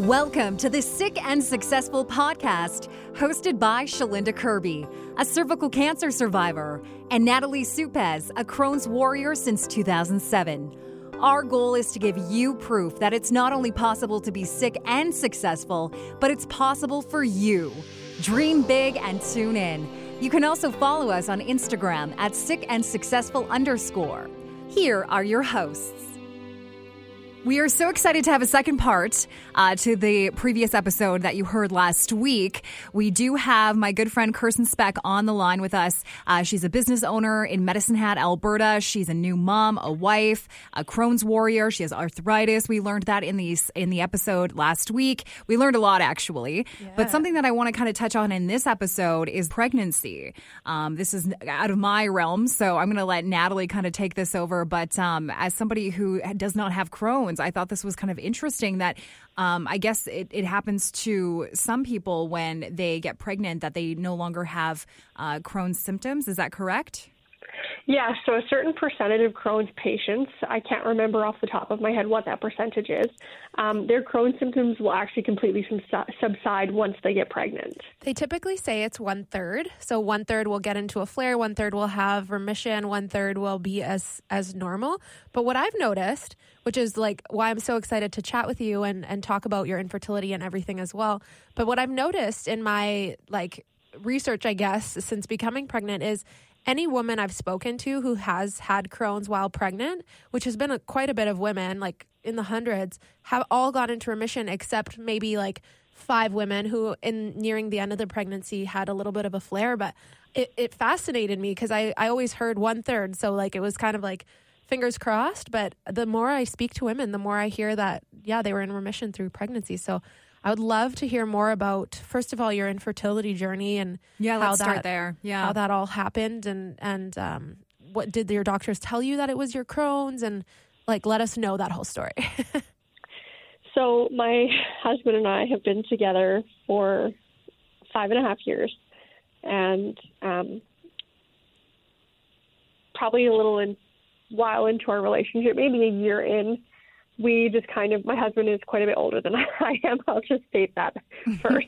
Welcome to the Sick and Successful podcast, hosted by Shalinda Kirby, a cervical cancer survivor, and Natalie Supez, a Crohn's warrior since 2007. Our goal is to give you proof that it's not only possible to be sick and successful, but it's possible for you. Dream big and tune in. You can also follow us on Instagram at sick and successful underscore. Here are your hosts. We are so excited to have a second part uh, to the previous episode that you heard last week. We do have my good friend Kirsten Spek on the line with us. Uh, she's a business owner in Medicine Hat, Alberta. She's a new mom, a wife, a Crohn's warrior. She has arthritis. We learned that in the in the episode last week. We learned a lot actually, yeah. but something that I want to kind of touch on in this episode is pregnancy. Um, this is out of my realm, so I'm going to let Natalie kind of take this over. But um, as somebody who does not have Crohn's I thought this was kind of interesting that um, I guess it, it, happens to some people when they get pregnant that they no longer have uh, Crohn's symptoms. Is that correct? Yeah, so a certain percentage of Crohn's patients, I can't remember off the top of my head what that percentage is, um, their Crohn's symptoms will actually completely subside once they get pregnant. They typically say it's one third. So one third will get into a flare, one third will have remission, one third will be as as normal. But what I've noticed, which is like why I'm so excited to chat with you and and talk about your infertility and everything as well. But what I've noticed in my like research, I guess, since becoming pregnant is any woman I've spoken to who has had Crohn's while pregnant, which has been a, quite a bit of women, like in the hundreds, have all gone into remission except maybe like five women who, in nearing the end of the pregnancy, had a little bit of a flare. But it, it fascinated me because I, I always heard one third. So, like, it was kind of like fingers crossed. But the more I speak to women, the more I hear that, yeah, they were in remission through pregnancy. So, I would love to hear more about first of all your infertility journey and yeah, how let's that, start there. Yeah, how that all happened and and um, what did your doctors tell you that it was your Crohn's and like let us know that whole story. so my husband and I have been together for five and a half years, and um, probably a little in, while into our relationship, maybe a year in we just kind of, my husband is quite a bit older than I am. I'll just state that first.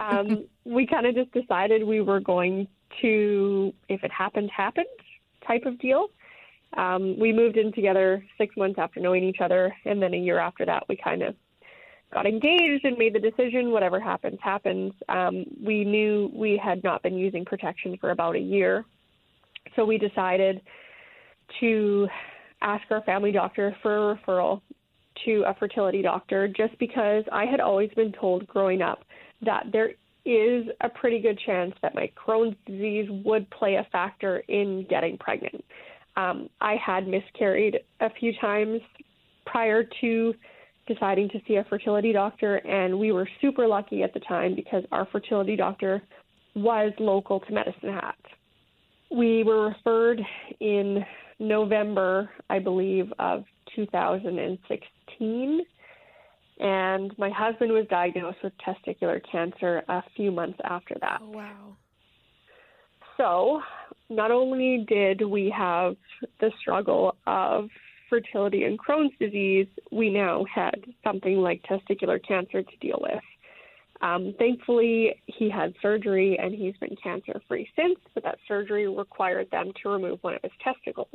um, we kind of just decided we were going to, if it happened, happened type of deal. Um, we moved in together six months after knowing each other, and then a year after that, we kind of got engaged and made the decision whatever happens, happens. Um, we knew we had not been using protection for about a year, so we decided to ask our family doctor for a referral to a fertility doctor just because I had always been told growing up that there is a pretty good chance that my Crohn's disease would play a factor in getting pregnant. Um, I had miscarried a few times prior to deciding to see a fertility doctor, and we were super lucky at the time because our fertility doctor was local to Medicine Hat. We were referred in November, I believe, of 2016. And my husband was diagnosed with testicular cancer a few months after that. Oh, wow. So, not only did we have the struggle of fertility and Crohn's disease, we now had something like testicular cancer to deal with. Um, thankfully, he had surgery and he's been cancer free since, but that surgery required them to remove one of his testicles.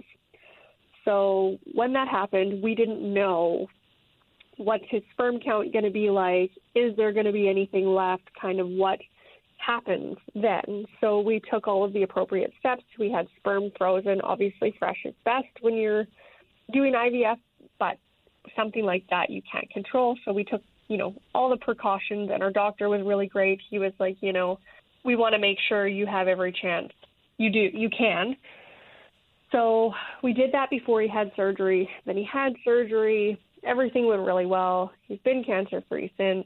So when that happened, we didn't know what's his sperm count going to be like. Is there going to be anything left? Kind of what happens then. So we took all of the appropriate steps. We had sperm frozen. Obviously, fresh is best when you're doing IVF, but something like that you can't control. So we took you know, all the precautions. And our doctor was really great. He was like, you know, we want to make sure you have every chance you do, you can. So we did that before he had surgery. Then he had surgery. Everything went really well. He's been cancer free since.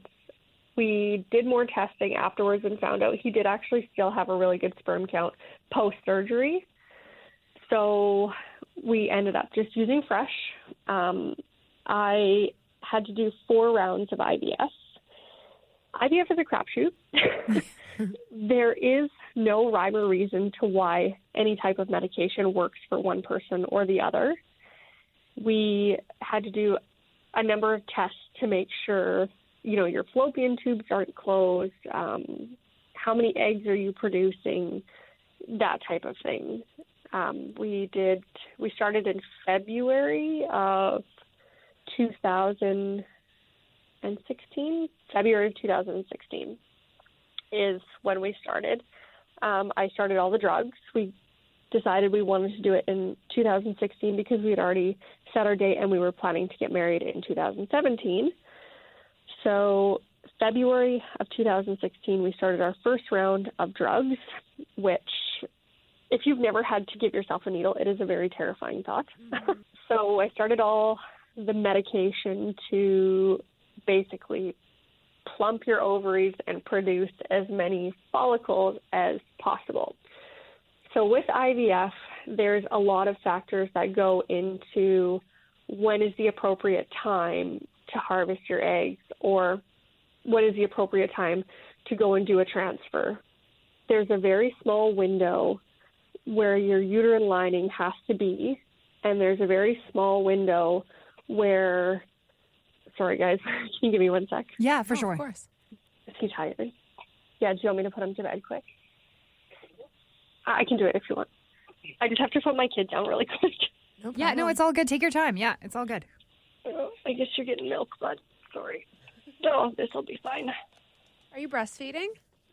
We did more testing afterwards and found out he did actually still have a really good sperm count post surgery. So we ended up just using fresh. Um, I had to do four rounds of IVF. IVF is a crapshoot. there is no rhyme or reason to why any type of medication works for one person or the other. We had to do a number of tests to make sure you know, your fallopian tubes aren't closed. Um, how many eggs are you producing? That type of thing. Um, we did. We started in February of 2016. February of 2016 is when we started. Um, I started all the drugs. We decided we wanted to do it in 2016 because we had already set our date and we were planning to get married in 2017. So, February of 2016, we started our first round of drugs, which, if you've never had to give yourself a needle, it is a very terrifying thought. Mm-hmm. so, I started all the medication to basically plump your ovaries and produce as many follicles as possible. So, with IVF, there's a lot of factors that go into when is the appropriate time to harvest your eggs or what is the appropriate time to go and do a transfer. There's a very small window where your uterine lining has to be, and there's a very small window where. Sorry, guys. Can you give me one sec? Yeah, for Oh, sure. Of course. Is he tired? Yeah, do you want me to put him to bed quick? I I can do it if you want. I just have to put my kid down really quick. No Yeah, no, it's all good. Take your time. Yeah, it's all good. Oh, I guess you're getting milk, bud. Sorry. No, this will be fine. Are you breastfeeding?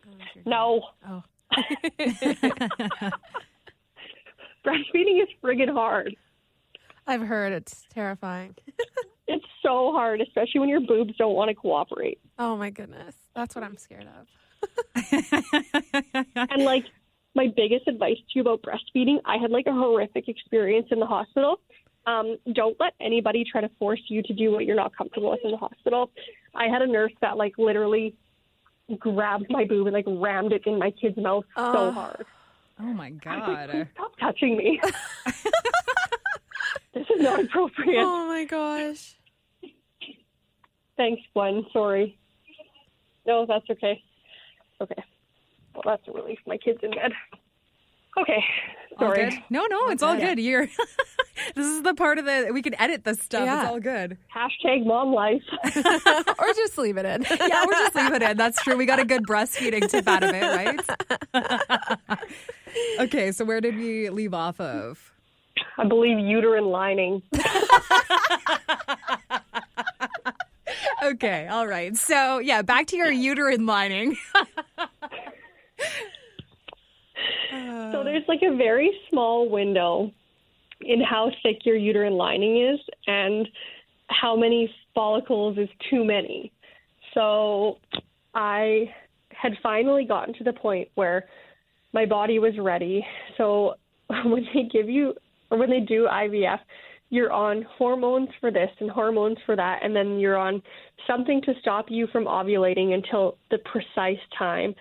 If you're- No, Oh. breastfeeding is friggin' hard. I've heard it's terrifying. It's so hard, especially when your boobs don't want to cooperate. Oh my goodness. That's what I'm scared of. And like, my biggest advice to you about breastfeeding, I had like a horrific experience in the hospital. Um, don't let anybody try to force you to do what you're not comfortable with in the hospital. I had a nurse that like literally grabbed my boob and like rammed it in my kid's mouth so hard. Oh my was like, god. Stop touching me. This is not appropriate. Oh my gosh. Thanks, Gwen. Sorry. No, that's okay. Okay. Well, that's a relief. My kid's in bed. Okay. All good? No, no, it's all good. You're This is the part of the we can edit this stuff. Yeah. It's all good. Hashtag mom life. or just leave it in. Yeah, we're just leave it in. That's true. We got a good breastfeeding tip out of it, right? okay, so where did we leave off of? I believe uterine lining. Okay, all right. So yeah, back to your uterine lining. So there's like a very small window in how thick your uterine lining is and how many follicles is too many. So I had finally gotten to the point where my body was ready. So when they give you or when they do IVF, you're on hormones for this and hormones for that, and then you're on something to stop you from ovulating until the precise time.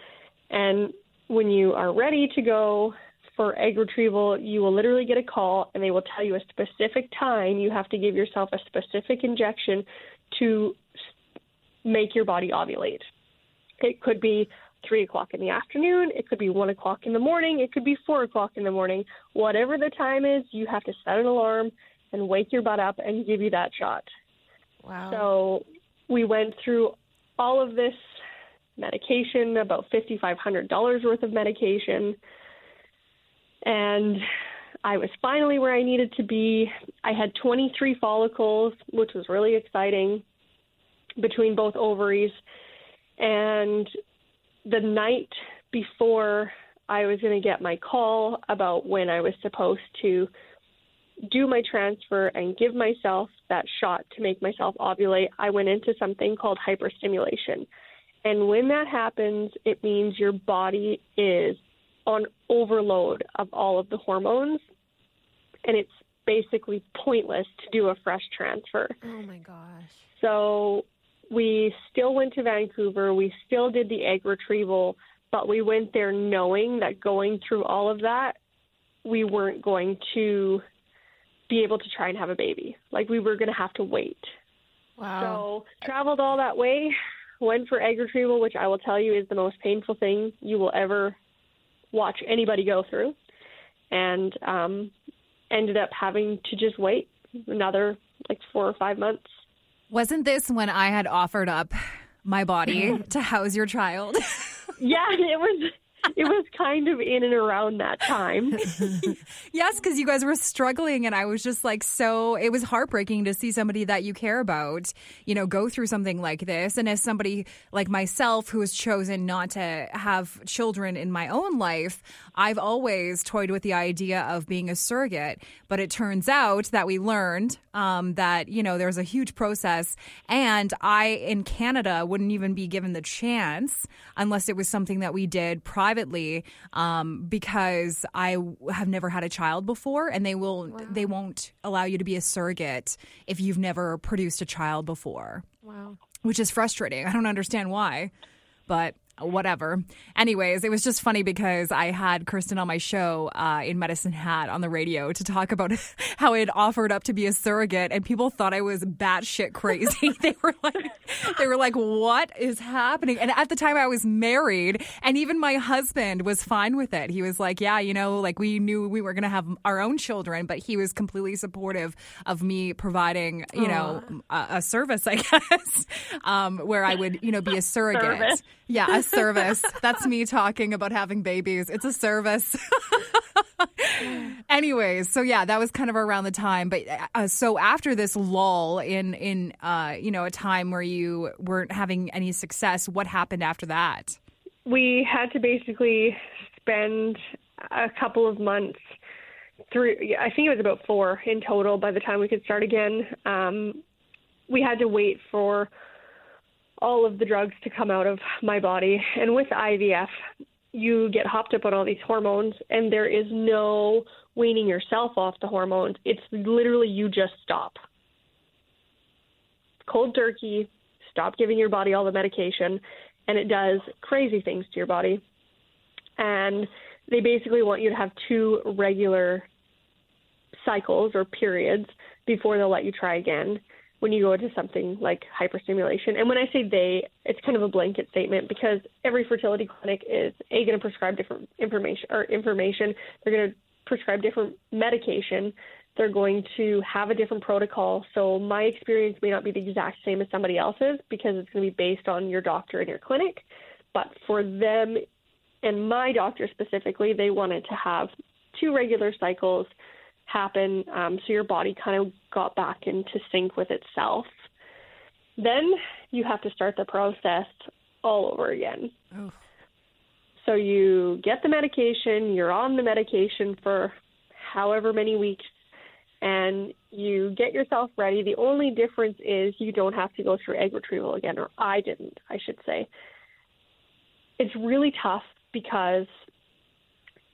And when you are ready to go for egg retrieval, you will literally get a call and they will tell you a specific time. You have to give yourself a specific injection to make your body ovulate. It could be three o'clock in the afternoon, it could be one o'clock in the morning, it could be four o'clock in the morning. Whatever the time is, you have to set an alarm and wake your butt up and give you that shot. Wow. So we went through all of this medication, about $5,500 worth of medication. And I was finally where I needed to be. I had 23 follicles, which was really exciting, between both ovaries. And the night before I was going to get my call about when I was supposed to do my transfer and give myself that shot to make myself ovulate, I went into something called hyperstimulation. And when that happens, it means your body is on overload of all of the hormones, and it's basically pointless to do a fresh transfer. oh my gosh. So we still went to Vancouver. We still did the egg retrieval, but we went there knowing that going through all of that, we weren't going to be able to try and have a baby. Like we were going to have to wait. Wow. So traveled all that way, went for egg retrieval, which I will tell you is the most painful thing you will ever watch anybody go through, and um, ended up having to just wait another like four or five months. Wasn't this when I had offered up my body to house your child. yeah, it was it was kind of in and around that time. yes, because you guys were struggling, and I was just like, so it was heartbreaking to see somebody that you care about, you know, go through something like this. And as somebody like myself who has chosen not to have children in my own life, I've always toyed with the idea of being a surrogate. But it turns out that we learned um, that, you know, there's a huge process. And I, in Canada, wouldn't even be given the chance unless it was something that we did privately um, because I have never had a child before and they will, wow. they won't allow you to be a surrogate if you've never produced a child before. Wow. Which is frustrating. I don't understand why but whatever. Anyways, it was just funny because I had Kirsten on my show uh, in Medicine Hat on the radio to talk about how I had offered up to be a surrogate, and people thought I was batshit crazy. they were like, they were like, "What is happening?" And at the time, I was married, and even my husband was fine with it. He was like, "Yeah, you know, like we knew we were going to have our own children, but he was completely supportive of me providing, you Aww. know, a, a, service, I guess, um, where I would, you know, be a surrogate." Service. Yeah, a service. That's me talking about having babies. It's a service. Anyways, so yeah, that was kind of around the time. But uh, so after this lull in in uh, you know a time where you weren't having any success, what happened after that? We had to basically spend a couple of months through. I think it was about four in total by the time we could start again. Um, we had to wait for all of the drugs to come out of my body. And with IVF, you get hopped up on all these hormones, and there is no weaning yourself off the hormones. It's literally you just stop. Cold turkey, stop giving your body all the medication, and it does crazy things to your body. And they basically want you to have two regular cycles or periods before they'll let you try again when you go into something like hyperstimulation. And when I say they, it's kind of a blanket statement because every fertility clinic is a going to prescribe different information or information. They're going to prescribe different medication. They're going to have a different protocol. So my experience may not be the exact same as somebody else's because it's going to be based on your doctor and your clinic. But for them and my doctor specifically, they wanted to have two regular cycles happen um, so your body kind of got back into sync with itself. Then you have to start the process all over again. Oh. So you get the medication, you're on the medication for however many weeks, and you get yourself ready. The only difference is you don't have to go through egg retrieval again, or I didn't, I should say. It's really tough because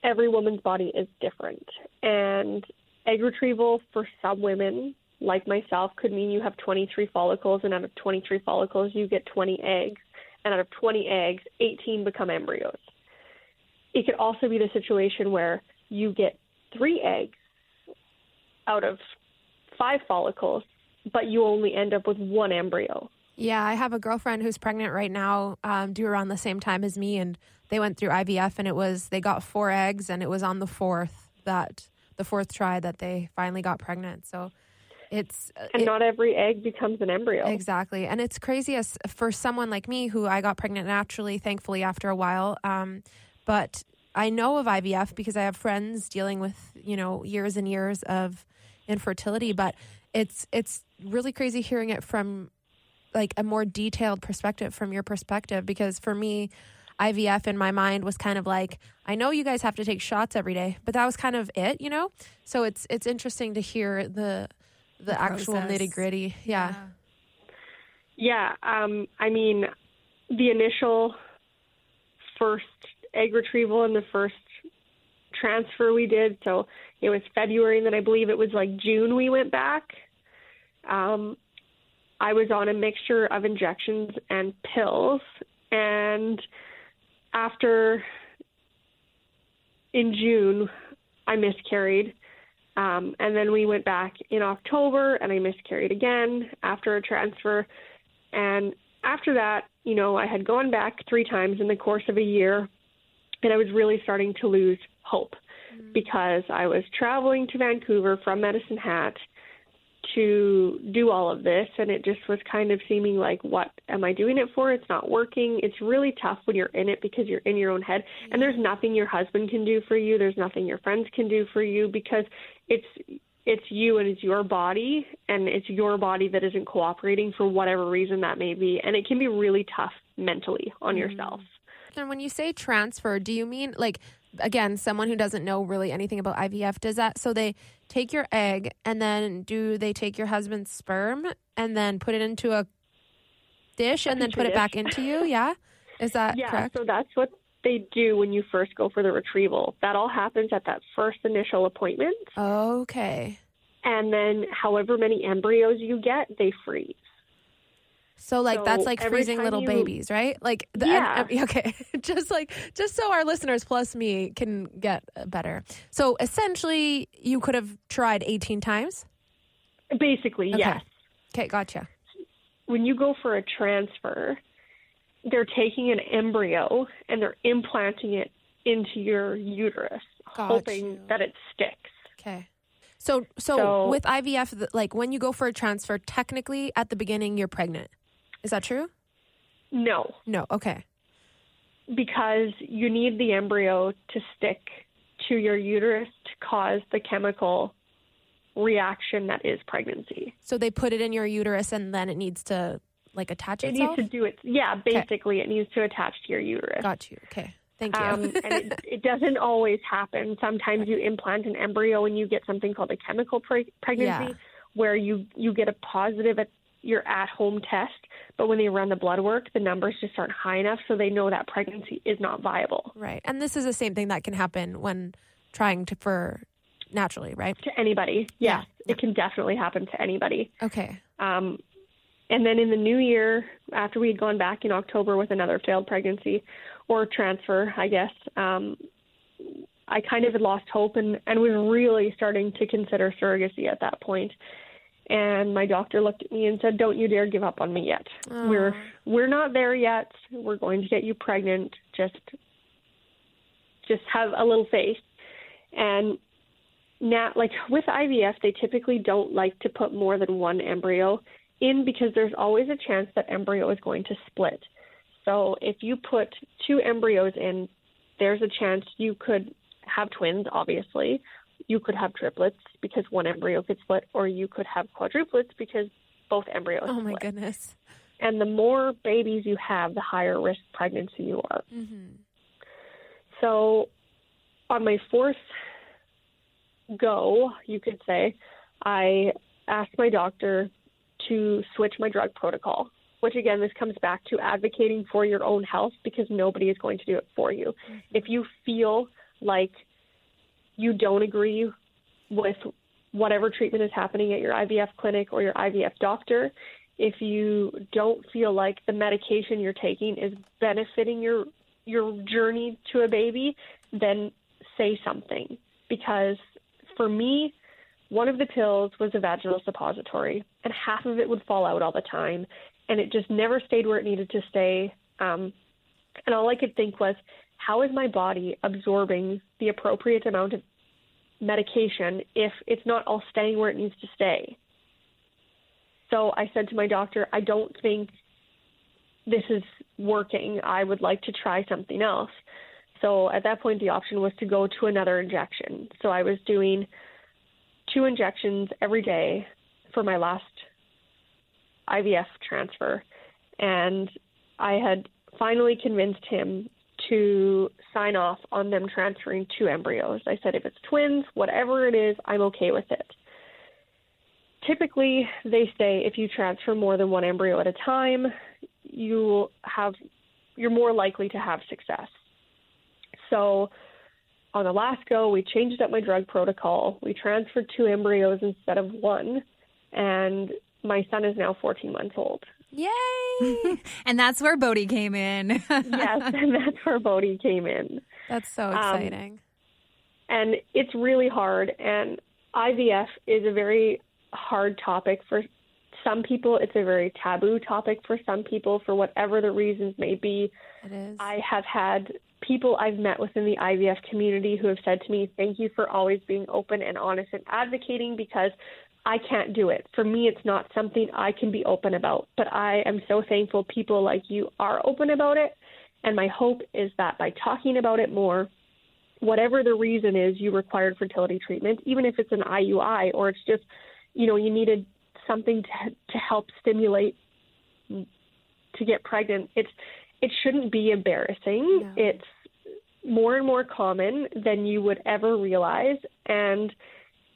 every woman's body is different. And Egg retrieval for some women, like myself, could mean you have 23 follicles, and out of 23 follicles, you get 20 eggs. And out of 20 eggs, 18 become embryos. It could also be the situation where you get three eggs out of five follicles, but you only end up with one embryo. Yeah, I have a girlfriend who's pregnant right now, um, due around the same time as me, and they went through IVF, and it was they got four eggs, and it was on the fourth that the fourth try that they finally got pregnant. So it's uh, and it, not every egg becomes an embryo. Exactly, and it's crazy as for someone like me who I got pregnant naturally, thankfully after a while. Um, but I know of IVF because I have friends dealing with you know years and years of infertility. But it's it's really crazy hearing it from like a more detailed perspective from your perspective because for me IVF in my mind was kind of like, I know you guys have to take shots every day, but that was kind of it, you know? So it's it's interesting to hear the the, the actual nitty gritty. Yeah. Yeah. Um, I mean, the initial first egg retrieval and the first transfer we did. So it was February, and then I believe it was like June we went back. Um, I was on a mixture of injections and pills, and after in June, I miscarried. Um, and then we went back in October and I miscarried again after a transfer. And after that, you know, I had gone back three times in the course of a year and I was really starting to lose hope mm-hmm. because I was traveling to Vancouver from Medicine Hat to do all of this and it just was kind of seeming like what am I doing it for? It's not working. It's really tough when you're in it because you're in your own head and there's nothing your husband can do for you, there's nothing your friends can do for you because it's it's you and it's your body and it's your body that isn't cooperating for whatever reason that may be and it can be really tough mentally on mm. yourself. And when you say transfer, do you mean like again, someone who doesn't know really anything about IVF does that. So they take your egg and then do they take your husband's sperm and then put it into a dish and then put dish. it back into you? Yeah. Is that yeah, correct? So that's what they do when you first go for the retrieval. That all happens at that first initial appointment. Okay. And then however many embryos you get, they freeze. So like so that's like freezing little you, babies, right? Like the, yeah. And, okay, just like just so our listeners plus me can get uh, better. So essentially, you could have tried eighteen times. Basically, okay. yes. Okay, gotcha. When you go for a transfer, they're taking an embryo and they're implanting it into your uterus, Got hoping you. that it sticks. Okay. So, so, so with IVF, like when you go for a transfer, technically at the beginning you're pregnant. Is that true? No. No. Okay. Because you need the embryo to stick to your uterus to cause the chemical reaction that is pregnancy. So they put it in your uterus and then it needs to like attach itself? It needs to do it. Yeah, basically, okay. it needs to attach to your uterus. Got you. Okay. Thank you. um, and it, it, doesn't always happen. Sometimes you implant an embryo and you get something called a chemical pre- pregnancy, yeah. where you you get a positive at your at home test, but when they run the blood work, the numbers just aren't high enough, so they know that pregnancy is not viable. Right, and this is the same thing that can happen when trying to for naturally, right? To anybody, yes, yeah. it can definitely happen to anybody. Okay. Um, and then in the new year, after we had gone back in October with another failed pregnancy or transfer, I guess, um, I kind of had lost hope and, and was really starting to consider surrogacy at that point. And my doctor looked at me and said, "Don't you dare give up on me yet. Aww. We're we're not there yet. We're going to get you pregnant. Just just have a little faith." And now, like with IVF, they typically don't like to put more than one embryo in because there's always a chance that embryo is going to split. So if you put two embryos in, there's a chance you could have twins, obviously. You could have triplets because one embryo could split, or you could have quadruplets because both embryos. Oh my split. goodness! And the more babies you have, the higher risk pregnancy you are. Mm-hmm. So, on my fourth go, you could say, I asked my doctor to switch my drug protocol, which again, this comes back to advocating for your own health because nobody is going to do it for you. Mm-hmm. If you feel like you don't agree with whatever treatment is happening at your IVF clinic or your IVF doctor, if you don't feel like the medication you're taking is benefiting your your journey to a baby, then say something because for me, one of the pills was a vaginal suppository, and half of it would fall out all the time, and it just never stayed where it needed to stay. Um, and all I could think was, how is my body absorbing the appropriate amount of medication if it's not all staying where it needs to stay? So I said to my doctor, I don't think this is working. I would like to try something else. So at that point, the option was to go to another injection. So I was doing two injections every day for my last IVF transfer. And I had finally convinced him to sign off on them transferring two embryos. I said, if it's twins, whatever it is, I'm okay with it. Typically, they say if you transfer more than one embryo at a time, you have you're more likely to have success. So on the last go, we changed up my drug protocol. We transferred two embryos instead of one, and my son is now 14 months old. Yay! and that's where Bodhi came in. yes, and that's where Bodhi came in. That's so um, exciting. Um, and it's really hard, and IVF is a very hard topic for some people. It's a very taboo topic for some people, for whatever the reasons may be. It is. I have had people I've met within the IVF community who have said to me, Thank you for always being open and honest and advocating because I can't do it. For me, it's not something I can be open about. But I am so thankful people like you are open about it. And my hope is that by talking about it more, whatever the reason is you required fertility treatment, even if it's an IUI or it's just, you know, you needed something to to help stimulate to get pregnant. It's it shouldn't be embarrassing. No. It's more and more common than you would ever realize. And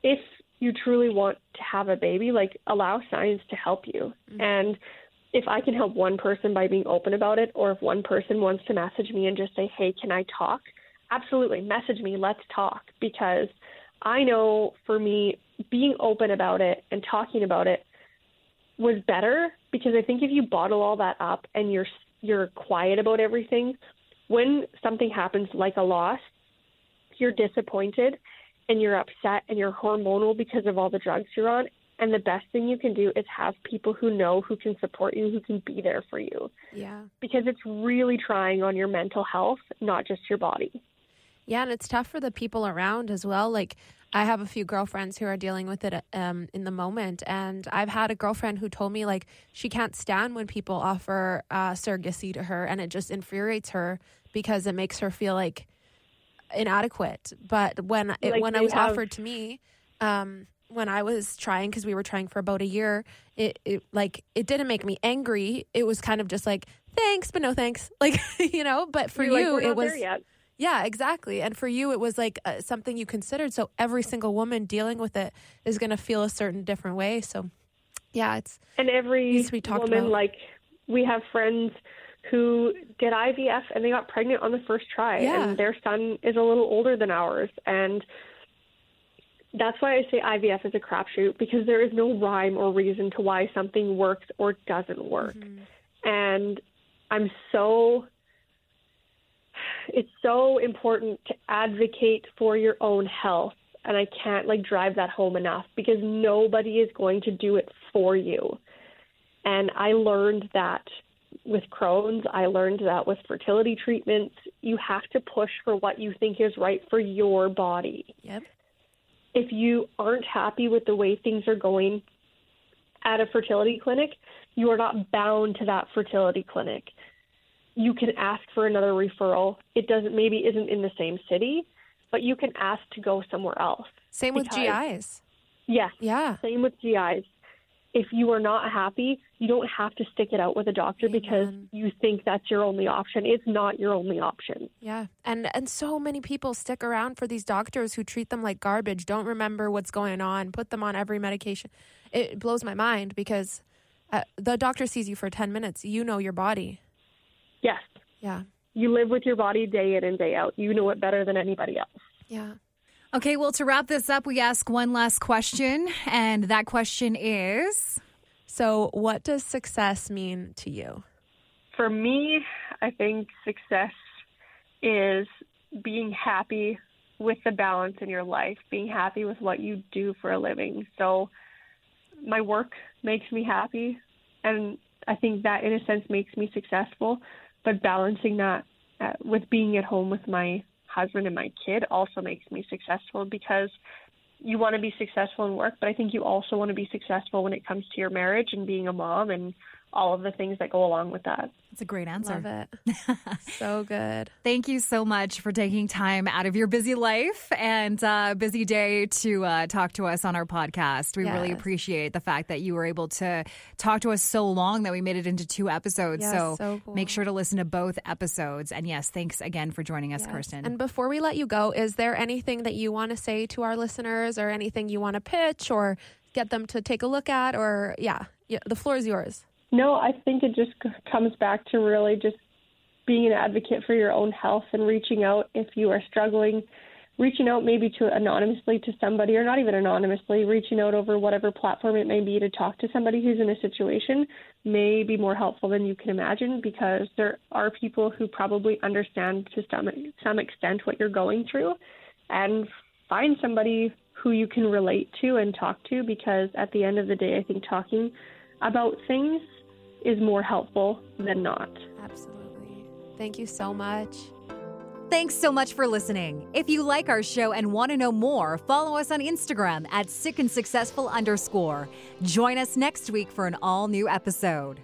if you truly want to have a baby, like allow science to help you. Mm-hmm. And if I can help one person by being open about it, or if one person wants to message me and just say, hey, can I talk? Absolutely, message me, let's talk. Because I know for me, being open about it and talking about it was better because I think if you bottle all that up and you're you're quiet about everything, when something happens like a loss, you're disappointed and you're upset and you're hormonal because of all the drugs you're on. And the best thing you can do is have people who know who can support you, who can be there for you. Yeah. Because it's really trying on your mental health, not just your body. Yeah, and it's tough for the people around as well. Like I have a few girlfriends who are dealing with it um, in the moment, and I've had a girlfriend who told me like she can't stand when people offer uh, surrogacy to her, and it just infuriates her because it makes her feel like inadequate. But when it, Like when it they was have- offered to me, um, when I was trying because we were trying for about a year, it, it like it didn't make me angry. It was kind of just like thanks, but no thanks, like you know. But for You're like, you, "We're it was there yet. yeah, exactly. And for you, it was like uh, something you considered. So every single woman dealing with it is going to feel a certain different way. So, yeah, it's And every Needs to be talked woman, about. like we have friends who did IVF and they got pregnant on the first try, Yeah. and their son is a little older than ours, and that's why I say IVF is a crapshoot because there is no rhyme or reason to why something works or doesn't work, mm-hmm. and I'm so. It's so important to advocate for your own health and I can't like drive that home enough because nobody is going to do it for you. And I learned that with Crohn's, I learned that with fertility treatments, you have to push for what you think is right for your body. yep, If you aren't happy with the way things are going at a fertility clinic, you are not bound to that fertility clinic. You can ask for another referral. It doesn't maybe isn't in the same city, but you can ask to go somewhere else. same with GIs. Yes. Yeah, Same with GIs. If you are not happy, you don't have to stick it out with a doctor because you think that's your only option. It's not your only option. yeah, and and so many people stick around for these doctors who treat them like garbage, don't remember what's going on, put them on every medication. It blows my mind because uh, the doctor sees you for ten minutes. You know your body. Yes. Yeah, You live with your body day in and day out. You know it better than anybody else. yeah. Okay, well, to wrap this up, we ask one last question, and that question is So, what does success mean to you? For me, I think success is being happy with the balance in your life, being happy with what you do for a living. So, my work makes me happy, and I think that, in a sense, makes me successful. But balancing that uh, with being at home with my husband and my kid also makes me successful because you want to be successful in work, but I think you also want to be successful when it comes to your marriage and being a mom and all of the things that go along with that. it's a great answer. Love it. so good. Thank you so much for taking time out of your busy life and uh, busy day to uh, talk to us on our podcast. We really appreciate the fact that you were able to talk to us so long that we made it into two episodes. Yes, so so cool. make sure to listen to both episodes. And yes, thanks again for joining us, Yes. Kirsten. And before we let you go, is there anything that you want to say to our listeners or anything you want to pitch or get them to take a look at? Or, yeah, yeah the floor is yours. No, I think it just comes back to really just being an advocate for your own health and reaching out if you are struggling, reaching out maybe to anonymously to somebody or not even anonymously, reaching out over whatever platform it may be to talk to somebody who's in a situation may be more helpful than you can imagine because there are people who probably understand to some some extent what you're going through and find somebody who you can relate to and talk to because at the end of the day I think talking about things is more helpful than not. Absolutely. Thank you so much. Thanks so much for listening. If you like our show and want to know more, follow us on Instagram at sick and successful underscore. Join us next week for an all new episode.